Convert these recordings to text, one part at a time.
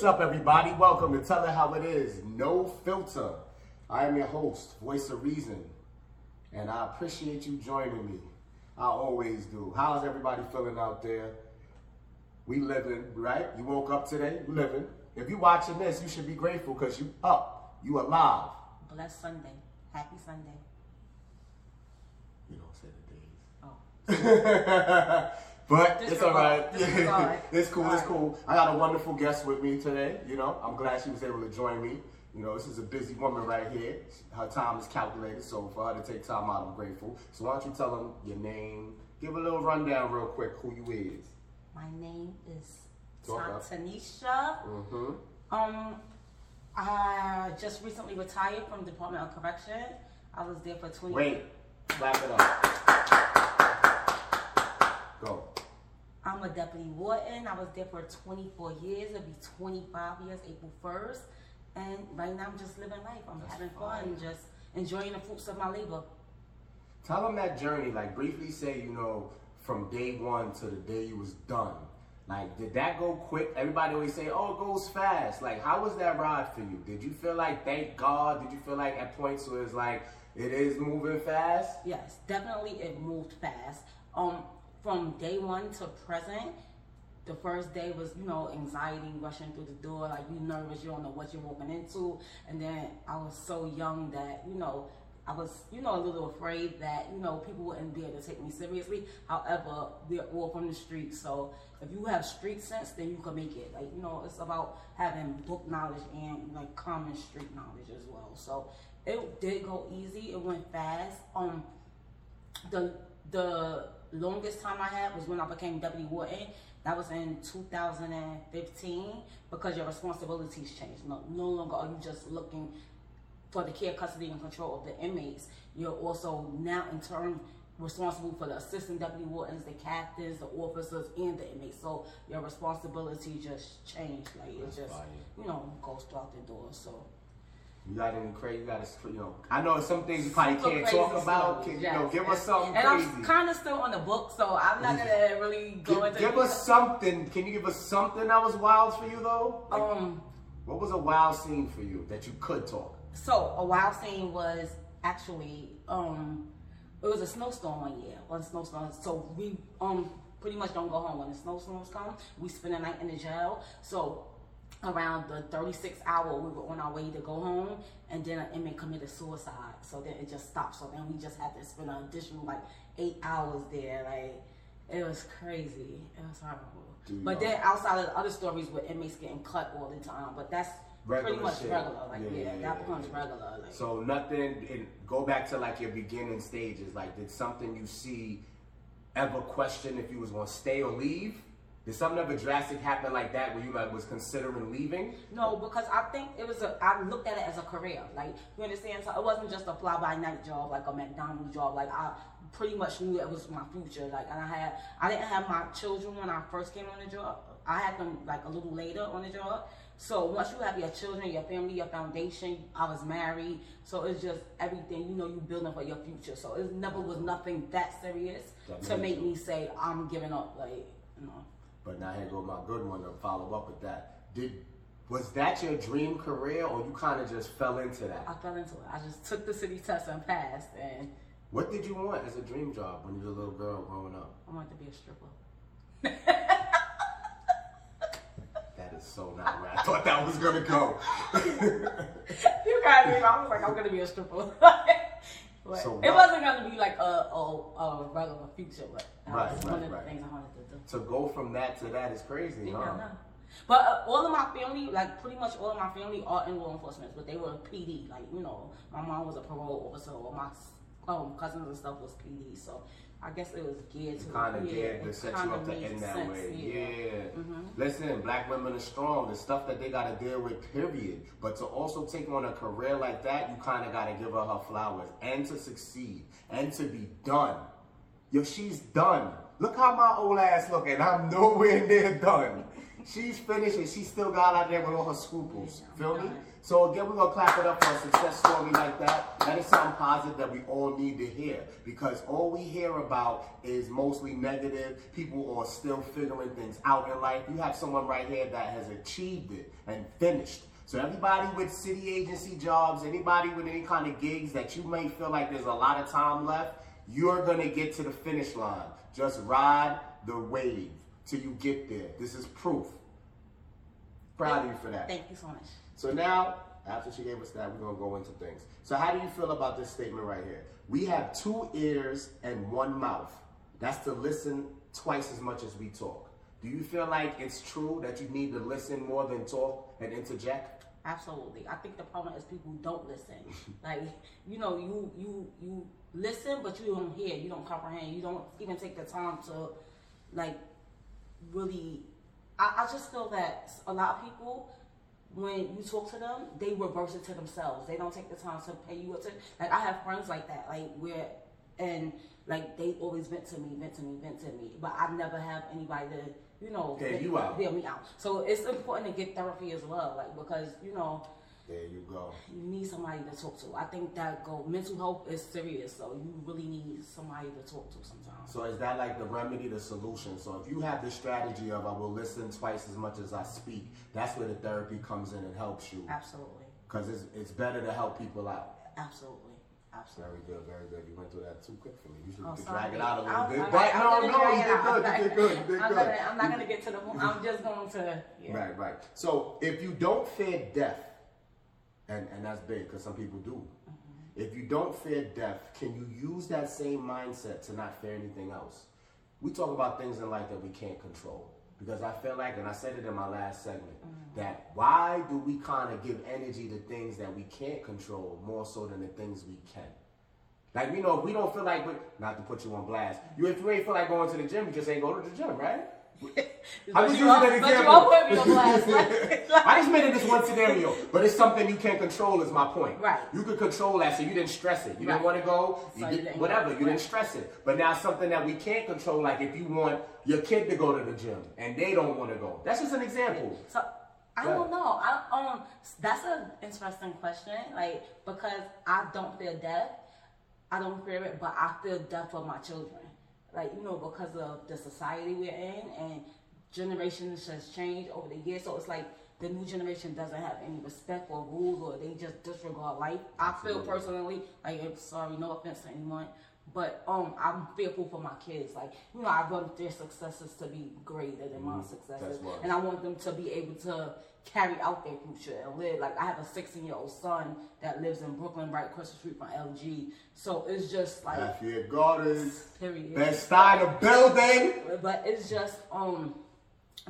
What's up, everybody? Welcome to Tell It How It Is, No Filter. I am your host, Voice of Reason, and I appreciate you joining me. I always do. How's everybody feeling out there? We living, right? You woke up today, you living. If you're watching this, you should be grateful because you up, you alive. Blessed Sunday. Happy Sunday. You don't say the days. Oh. but it's all right. Right. It's cool. It's Alright. cool. I got a wonderful guest with me today. You know, I'm glad she was able to join me. You know, this is a busy woman right here. Her time is calculated, so for her to take time out, I'm grateful. So why don't you tell them your name? Give a little rundown real quick who you is. My name is Tanisha. Mm-hmm. Um, I just recently retired from Department of Correction. I was there for 20 Wait, clap it up. Go. I'm a deputy warden. I was there for 24 years. It'll be 25 years April 1st. And right now I'm just living life. I'm That's having fine. fun, just enjoying the fruits of my labor. Tell them that journey, like briefly say, you know, from day one to the day you was done. Like, did that go quick? Everybody always say, oh, it goes fast. Like, how was that ride for you? Did you feel like, thank God? Did you feel like at points where it's like, it is moving fast? Yes, definitely it moved fast. Um, from day one to present, the first day was, you know, anxiety rushing through the door, like you nervous, you don't know what you're walking into. And then I was so young that, you know, I was, you know, a little afraid that, you know, people wouldn't be able to take me seriously. However, we're all from the streets, so if you have street sense, then you can make it. Like, you know, it's about having book knowledge and like common street knowledge as well. So it did go easy. It went fast. Um, the the longest time I had was when I became deputy warden. That was in 2015 because your responsibilities changed. No, no longer are you just looking for the care, custody, and control of the inmates. You're also now in turn responsible for the assistant deputy wardens, the captains, the officers, and the inmates. So your responsibility just changed. Like it just you know goes throughout the door. So. You got any crazy? You got to, you know, I know some things you probably Super can't talk about. Can, you know, give us something and crazy. I'm kind of still on the book, so I'm not gonna really go Give, into. give us something. Can you give us something that was wild for you, though? Like, Um, what was a wild scene for you that you could talk? so a wild scene was actually um, it was a snowstorm one year. One snowstorm, so we um pretty much don't go home when the snowstorms come. We spend the night in the jail. So around the 36 hour, we were on our way to go home, and then an inmate committed suicide. So then it just stopped. So then we just had to spend an additional like eight hours there. Like it was crazy. It was horrible. But know- then outside of the other stories with inmates getting cut all the time, but that's regular pretty much shit. regular. Like Yeah, yeah, yeah, that becomes yeah. regular. Like So nothing. And go back to like your beginning stages. Like, did something you see ever question if you was gonna stay or leave? Did something ever drastic happen like that where you like was considering leaving? No, because I think it was a. I looked at it as a career. Like you understand, so it wasn't just a fly by night job like a McDonald's job. Like I pretty much knew it was my future. Like and I had, I didn't have my children when I first came on the job. I had them like a little later on the job. So once you have your children, your family, your foundation, I was married. So it's just everything you know you building for your future. So it never was nothing that serious That to make me say I'm giving up. Like you know. But now here go my good one to follow up with that. Did was that your dream career or you kind of just fell into that? I fell into it. I just took the city test and passed, and What did you want as a dream job when you were a little girl growing up? I wanted to be a stripper. That is so not where I thought that was gonna go. you guys, I was like, I'm gonna be a stripper. but So it wasn't gonna be like a, a, a regular future, but Right, right, one of right. the things I wanted to do. to go from that to that is crazy, Yeah, huh? But uh, all of my family, like pretty much all of my family, are in law enforcement, but they were PD. Like you know, my mom was a parole officer, or my um, cousins and stuff was PD. So I guess it was geared to Kind of yeah, geared to set you up to end that sense, way. Yeah. Yeah. Listen, black women are strong. The stuff that they got to deal with, period. But to also take on a career like that, you kind of got to give her her flowers and to succeed and to be done. Yo, she's done. Look how my old ass looking. I'm nowhere near done. she's finished and she still got out there with all her scruples. Feel me? So again, we're gonna clap it up for a success story like that. That is something positive that we all need to hear because all we hear about is mostly negative. People are still figuring things out in life. You have someone right here that has achieved it and finished. So everybody with city agency jobs, anybody with any kind of gigs that you may feel like there's a lot of time left, you're gonna get to the finish line. Just ride the wave till you get there. This is proof. Proud of you for that. Thank you so much. So now, after she gave us that, we're gonna go into things. So how do you feel about this statement right here? We have two ears and one mouth. That's to listen twice as much as we talk. Do you feel like it's true that you need to listen more than talk and interject? Absolutely. I think the problem is people don't listen. like, you know, you you you listen but you don't hear, you don't comprehend, you don't even take the time to like really I, I just feel that a lot of people when you talk to them, they reverse it to themselves. They don't take the time to pay you attention. Like I have friends like that, like where and like they always vent to me, vent to me, vent to me. But I never have anybody to, you know, Hear you out. hear me out. So it's important to get therapy as well, like because you know There you go. you need somebody to talk to. I think that go mental health is serious, so you really need somebody to talk to sometimes. So is that like the remedy, the solution? So if you have the strategy of I will listen twice as much as I speak, that's where the therapy comes in and helps you. Absolutely, Because it's, it's better to help people out. absolutely, absolutely. Very good, very good. You went through that too quick for me. You should Oh, drag it out a little bit. But no, no, you did good. You did good. You did I'm good. gonna, I'm not gonna get to the point. I'm just going to. Yeah. Right, right. So if you don't fear death, and, and that's big because some people do. Mm-hmm. If you don't fear death, can you use that same mindset to not fear anything else? We talk about things in life that we can't control. Because I feel like, and I said it in my last segment, Mm-hmm. that why do we kind of give energy to things that we can't control more so than the things we can? Like we know if we don't feel like, not to put you on blast, you if you ain't feel like going to the gym, you just ain't go to the gym, right? I But was using all- that example. all put me on blast, like- I just made it this one scenario, but it's something you can't control. Is my point. Right. You could control that, so you didn't stress it. You Right. didn't want to go. You So did, you didn't whatever. go. You didn't stress it. But now something that we can't control, like if you want your kid to go to the gym and they don't want to go. That's just an example. So I Yeah. don't know. I um that's an interesting question. Like because I don't fear death. I don't fear it, but I feel death for my children. Like you know because of the society we're in and generations has changed over the years. So it's like the new generation doesn't have any respect or rules or they just disregard life. I feel personally like I'm sorry, no offense to anyone. But um, I'm fearful for my kids. Like you know, I want their successes to be greater than my Mhm. successes, and I want them to be able to carry out their future and live. Like I have a 16 year old son that lives in Brooklyn, right across the street from LG. So it's just like Lafayette Gardens, period. Best Steiner building. But it's just um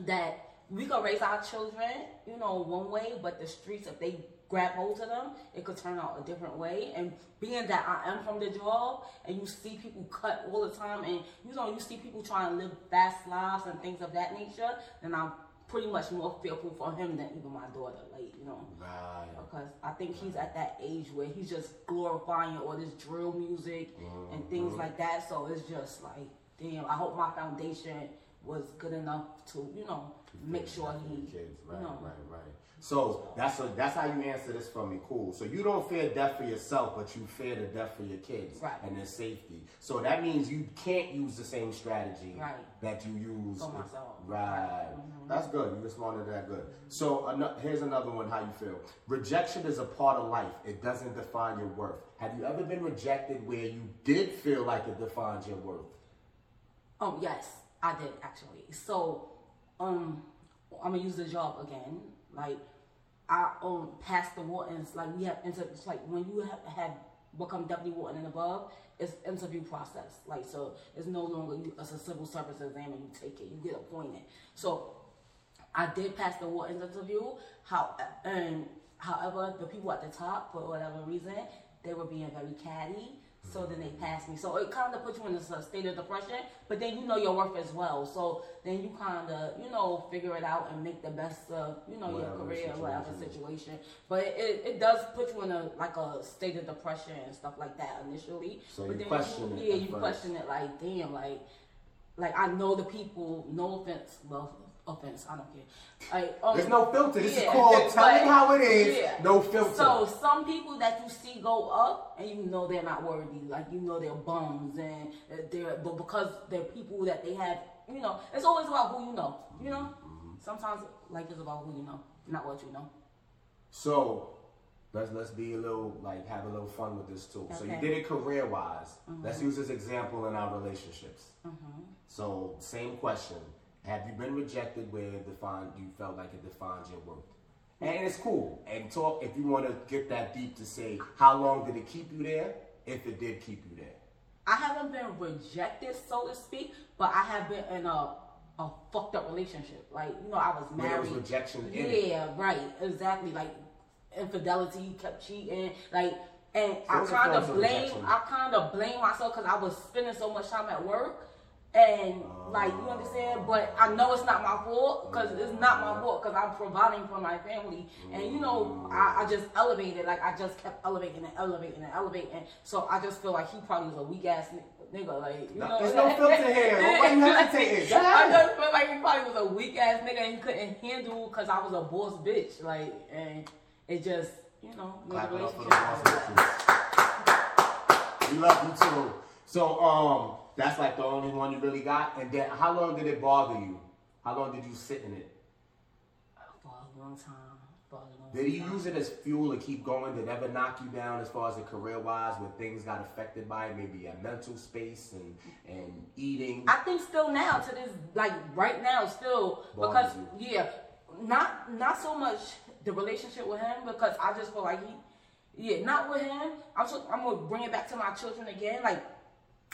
that we can raise our children, you know, one way, but the streets, if they grab hold of them, it could turn out a different way. And being that I am from the job, and you see people cut all the time, and you know, you see people trying to live fast lives and things of that nature, then I'm pretty much more fearful for him than even my daughter. Like, you know. Right. Because I think he's at that age where he's just glorifying all this drill music and things mm-hmm. like that. So it's just like, damn, I hope my foundation was good enough to, you know, make sure he, kids. Right, you know, right, right. So that's a, that's how you answer this for me. Cool. So you don't fear death for yourself, but you fear the death for your kids Right. and their safety. So that means you can't use the same strategy Right. that you use. For myself. Right. Mhm. That's good. You responded to that good. So ano- here's another one. How you feel? Rejection is a part of life. It doesn't define your worth. Have you ever been rejected where you did feel like it defines your worth? Oh yes, I did actually. So, um, I'm gonna use the job again. Like, I um passed the wardens. Like we have inter. It's like when you have, have become deputy warden and above, it's interview process. Like so, it's no longer you. It's a civil service exam and you take it. You get appointed. So, I did pass the wardens interview. How and however, the people at the top, for whatever reason, they were being very catty. So then they passed me. So it kind of puts you in a state of depression. But then you know your worth as well. So then you kind of you know figure it out and make the best of you know Whatever your career, whatever situation. situation. But it, it does put you in a like a state of depression and stuff like that initially. So but you then question it yeah, you first. question it like damn, like like I know the people. No offense, well, offense. I don't care. Like, um, There's no filter. This yeah, is called telling how it is. yeah. No filter. So some people that you see go up, and you know they're not worthy. Like you know they're bums, and they're but because they're people that they have. You know, it's always about who you know. You know, Mm-hmm. sometimes life is about who you know, not what you know. So let's let's be a little like have a little fun with this too. So you did it career wise. Let's use this example in our relationships. So same question: Have you been rejected where it defined you felt like it defines your worth? And it's cool. And talk if you want to get that deep to say how long did it keep you there? If it did keep you there. I haven't been rejected, so to speak, but I have been in a a fucked up relationship. Like you know, I was Where there married. was rejection. Yeah, right, exactly. Like infidelity, kept cheating, like. And I Those are kind of blame. I kind of blame myself because I was spending so much time at work, and like you understand. But I know it's not my fault because it's not my fault because I'm providing for my family, and you know I, I just elevated, like I just kept elevating and elevating and elevating. So I just feel like he probably was a weak ass nigga, like you No, know. there's no filter here. Why you hesitating? I just feel like he probably was a weak ass nigga and he couldn't handle because I was a boss bitch, like, and it just you know Clap it up for the boss. We love you too. So um, that's like the only one you really got. And then, how long did it bother you? How long did you sit in it? For a long time. A long Did he time. use it as fuel to keep going? Did it ever knock you down as far as the career wise, where things got affected by it, maybe a mental space and and eating? I think still now to this like right now still because Bothers yeah, not not so much the relationship with him because I just feel like he yeah not with him. I'm so, I'm gonna bring it back to my children again like.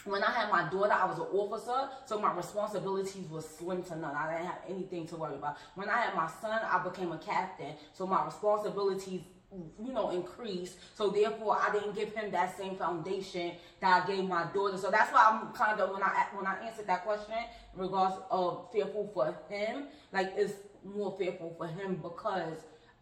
When I had my daughter, I was an officer, so my responsibilities were slim to none. I didn't have anything to worry about. When I had my son, I became a captain, so my responsibilities, you know, increased. So therefore, I didn't give him that same foundation that I gave my daughter. So that's why I'm kind of when I when I answered that question in regards of fearful for him, like it's more fearful for him because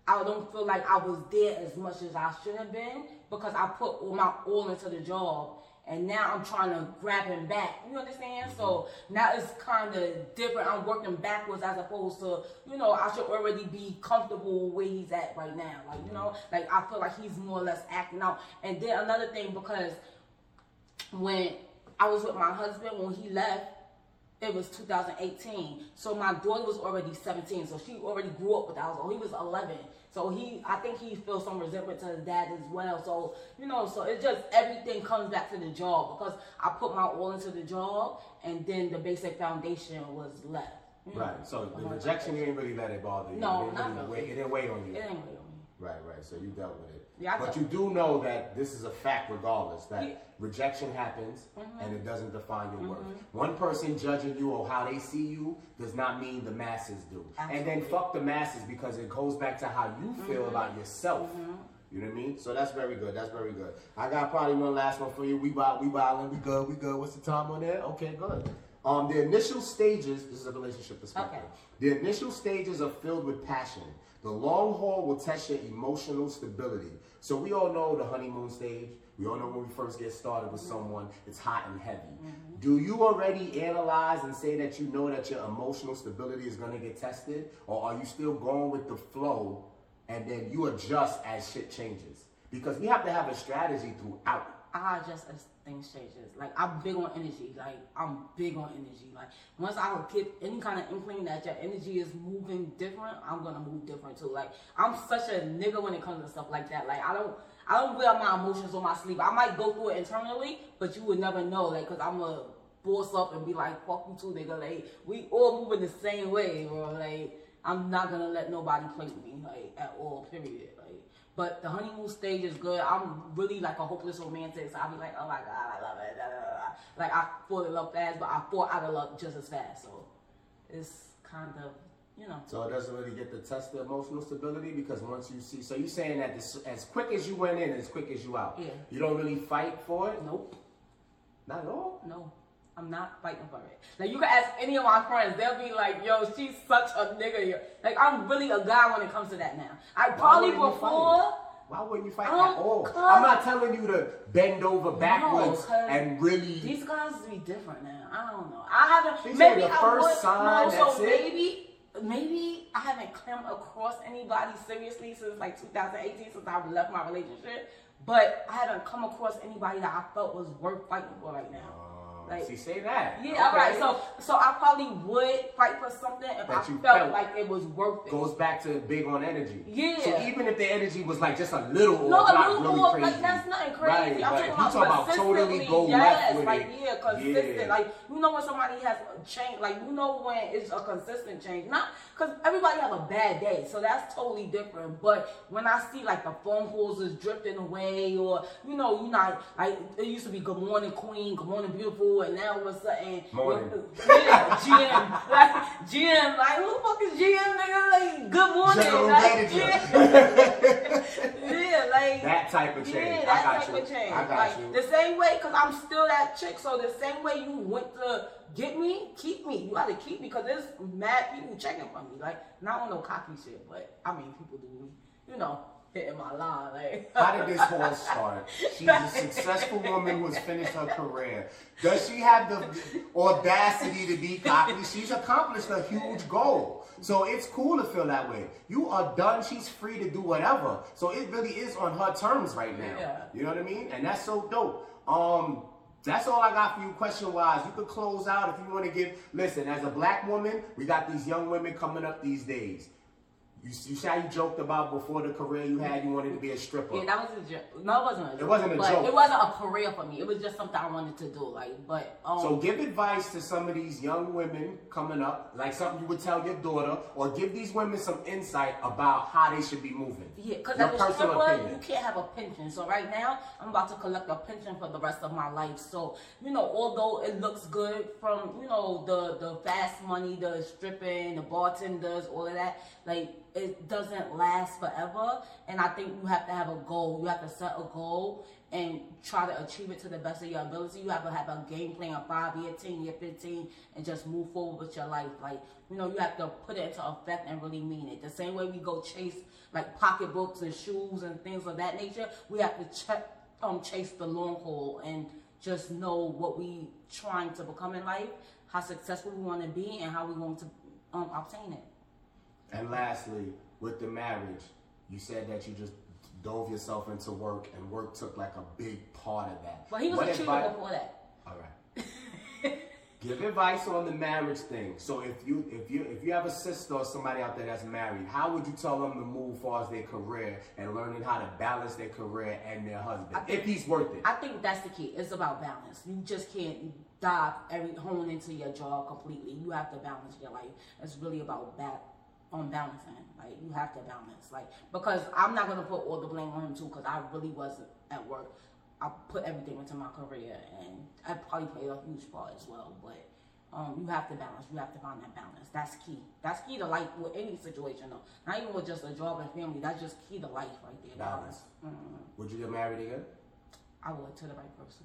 I don't feel like I was there as much as I should have been because I put all my all into the job. And now I'm trying to grab him back. You understand? So now it's kind of different. I'm working backwards as opposed to, you know, I should already be comfortable where he's at right now. Like, you know, like I feel like he's more or less acting out. And then another thing, because when I was with my husband, when he left, it was 2018. So my daughter was already 17. So she already grew up with us. He was 11. So he, I think he feels some resentment to his dad as well. So, you know, so it just, everything comes back to the job because I put my all into the job and then the basic foundation was left. you know. Right. So the rejection didn't really let it bother you. No, it didn't not really really. weigh, it didn't weigh on you. It ain't really on me. Right, right. So you dealt with it. Yeah, but you do know that this is a fact regardless, that Yeah. Mm-hmm. rejection happens and it doesn't define your worth. One person judging you or how they see you does not mean the masses do. And then Mm-hmm. fuck the masses because it goes back to how you feel about yourself. You know what I mean? So that's very good. That's very good. I got probably one last one for you. We wild, we wildin', we good, we good. What's the time on there? Okay, good. Um, the initial stages, this is a relationship perspective. Okay. The initial stages are filled with passion. The long haul will test your emotional stability. So we all know the honeymoon stage. We all know when we first get started with someone, it's hot and heavy. Mm-hmm. Do you already analyze and say that you know that your emotional stability is going to get tested? Or are you still going with the flow and then you adjust as shit changes? Because we have to have a strategy throughout. I adjust as things changes. Like I'm big on energy. Like I'm big on energy. Like once I get any kind of inkling that your energy is moving different, I'm gonna move different too. Like I'm such a nigga when it comes to stuff like that. Like I don't, I don't wear my emotions on my sleeve. I might go through it internally, but you would never know. Like cause I'm a boss up and be like, fuck you too, nigga. Like we all moving the same way, bro. Like I'm not gonna let nobody play with me, like at all. Period. Like. But the honeymoon stage is good. I'm really like a hopeless romantic, so I'll be like, oh my god, I love it. Like I fall in love fast, but I fall out of love just as fast. So it's kind of, you know. So it doesn't really get to test the emotional stability because once you see, so you're saying that this, as quick as you went in, as quick as you out. Yeah. You don't really fight for it. Nope. Not at all. No. I'm not fighting for it. Like you can ask any of my friends, they'll be like, "Yo, she's such a nigga." Yo. Like I'm really a guy when it comes to that now. I probably before. Why wouldn't you fight Oh, at all? I'm not telling you to bend over backwards 'cause and really. These guys be different now. I don't know. I haven't. She's maybe the I first would, sign, No, that's so it? maybe maybe I haven't come across anybody seriously since like 2018 since I left my relationship, but I haven't come across anybody that I felt was worth fighting for right now. Like- see, say that. Yeah, Okay. all right. So, so I probably would fight for something if That I you felt, felt like it was worth it. goes back to big on energy. Yeah. So even if the energy was like just a little no, off, a not little really more, crazy. like that's nothing crazy. Right, I'm talking about talk about totally go yes, left with like it, yeah, consistent. yeah. Like you know when somebody has change, like you know when it's a consistent change. Not because everybody have a bad day, so that's totally different. But when I see like the phone calls is drifting away, or you know, you not like it used to be Good Morning Queen, Good Morning Beautiful, and now all of a sudden, Morning. yeah, GM, like GM, like who the fuck is GM, nigga? Like Good Morning, General like, manager. yeah, like That type of change. yeah, I got type you. of change. I got like you. the same way, cause I'm still that chick. So the same way you went to get me, keep me. You gotta keep me, cause there's mad people checking for me. Like not on no cocky shit, but I mean people do, you know, hitting my line. Like How did this whole start? She's a successful woman who has finished her career. Does she have the audacity to be cocky? She's accomplished a huge goal. So it's cool to feel that way. You are done. She's free to do whatever. So it really is on her terms right now. Yeah. You know what I mean? And that's so dope. Um, that's all I got for you question wise. You could close out if you want to give. Listen, as a black woman, we got these young women coming up these days. You, you say you joked about before the career you had, you wanted to be a stripper. Yeah, that was a joke. No, it wasn't a joke. It wasn't a joke. It wasn't a career for me. It was just something I wanted to do. Like, but um, So give advice to some of these young women coming up, like something you would tell your daughter, or give these women some insight about how they should be moving. Yeah, because as a stripper, opinion. you can't have a pension. So right now, I'm about to collect a pension for the rest of my life. So you know, although it looks good from you know the the fast money, the stripping, the bartenders, all of that, like it doesn't last forever. And I think you have to have a goal. You have to set a goal and try to achieve it to the best of your ability. You have to have a game plan, a five year, ten year, fifteen, and just move forward with your life. Like you know, you have to put it into effect and really mean it. The same way we go chase like pocketbooks and shoes and things of that nature, we have to check, um, chase the long haul and just know what we trying to become in life, how successful we want to be, and how we want to um, obtain it. And lastly, with the marriage, you said that you just dove yourself into work, and work took like a big part of that. But he was What a cheater advice- before that. All right. Give advice on the marriage thing. So if you if you if you have a sister or somebody out there that's married, how would you tell them to move far as their career and learning how to balance their career and their husband think- if he's worth it? I think that's the key. It's about balance. You just can't dive every hone into your job completely. You have to balance your life. It's really about that on balancing. Like you have to balance. Like because I'm not gonna put all the blame on him too, because I really wasn't at work. I put everything into my career, and I probably played a huge part as well. But um, you have to balance. You have to find that balance. That's key. That's key to life with any situation, though. Not even with just a job and family. That's just key to life right there. Balance. Mm, Would you get married again? I would to the right person.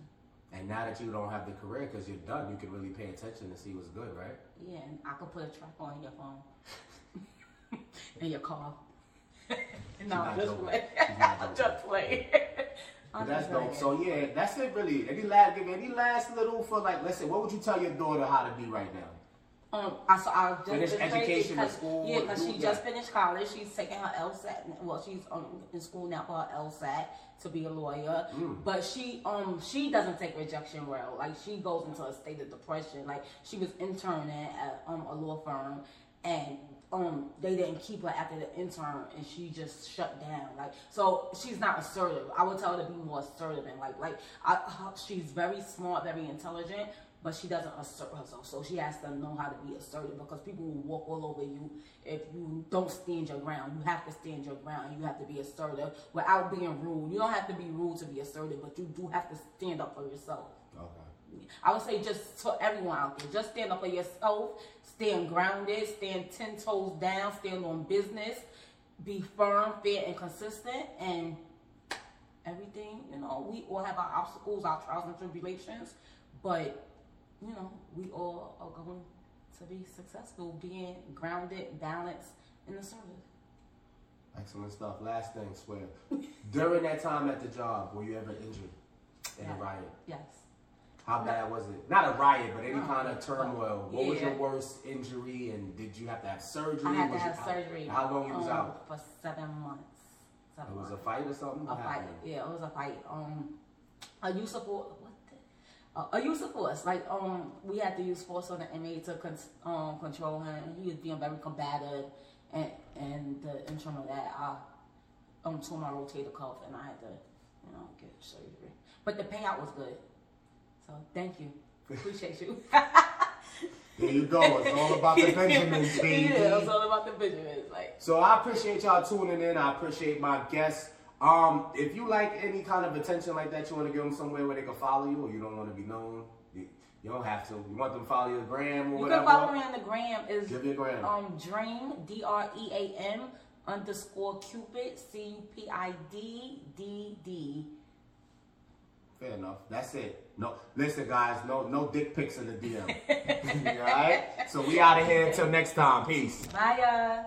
And now that you don't have the career because you're done, you can really pay attention and see what's good, right? Yeah, and I could put a track on your phone. In your car. no, just joking. play. Just play. That's dope. So yeah, that's it really. Any last give any last little for like let's say what would you tell your daughter how to be right now? Um, I so I just Finish it's crazy education or 'cause- school, Yeah, because she that. just finished college. She's taking her LSAT. Well, she's um, in school now for her LSAT to be a lawyer. Mm. But she um she doesn't take rejection well. Like she goes into a state of depression. Like she was interning at um a law firm and um they didn't keep her after the intern and she just shut down like so she's not assertive. I would tell her to be more assertive and like like I, she's very smart very intelligent but she doesn't assert herself. So she has to know how to be assertive because people will walk all over you if you don't stand your ground. You have to stand your ground. You have to be assertive without being rude. You don't have to be rude to be assertive but you do have to stand up for yourself. I would say just to everyone out there, just stand up for yourself, stand grounded, stand ten toes down, stand on business, be firm, fair, and consistent, and everything. You know, we all have our obstacles, our trials and tribulations, but you know, we all are going to be successful, being grounded, balanced, and assertive. Excellent stuff. Last thing, swear. During that time at the job, were you ever injured in Yeah. a riot? Yes. How bad was it? Not a riot, but any kind of turmoil. What was your worst injury, and did you have to have surgery? I had to Was have you- surgery. How, how long you was um, out? For seven months. Seven It was a fight or something. A fight. Yeah, it was a fight. Um, a use of force. What the? Uh, a use of force. Like um, we had to use force on the inmate to con- um control him. He was being very combative, and and the interim of that, I um tore my rotator cuff, and I had to, you know, get surgery. But the payout was good. So thank you. Appreciate you. There you go. It's all about the Benjamins, baby. yeah, it's all about the Benjamins. Like. So I appreciate y'all tuning in. I appreciate my guests. Um, if you like any kind of attention like that, you want to give them somewhere where they can follow you, or you don't want to be known, you, you don't have to. You want them to follow your gram or You whatever. You can follow me on the gram is Give your gram. um Dream D R E A M underscore Cupid C U P I D D D. Fair enough. That's it. No, listen, guys. No, no dick pics in the DM. All right. So we out of here until next time. Peace. Bye.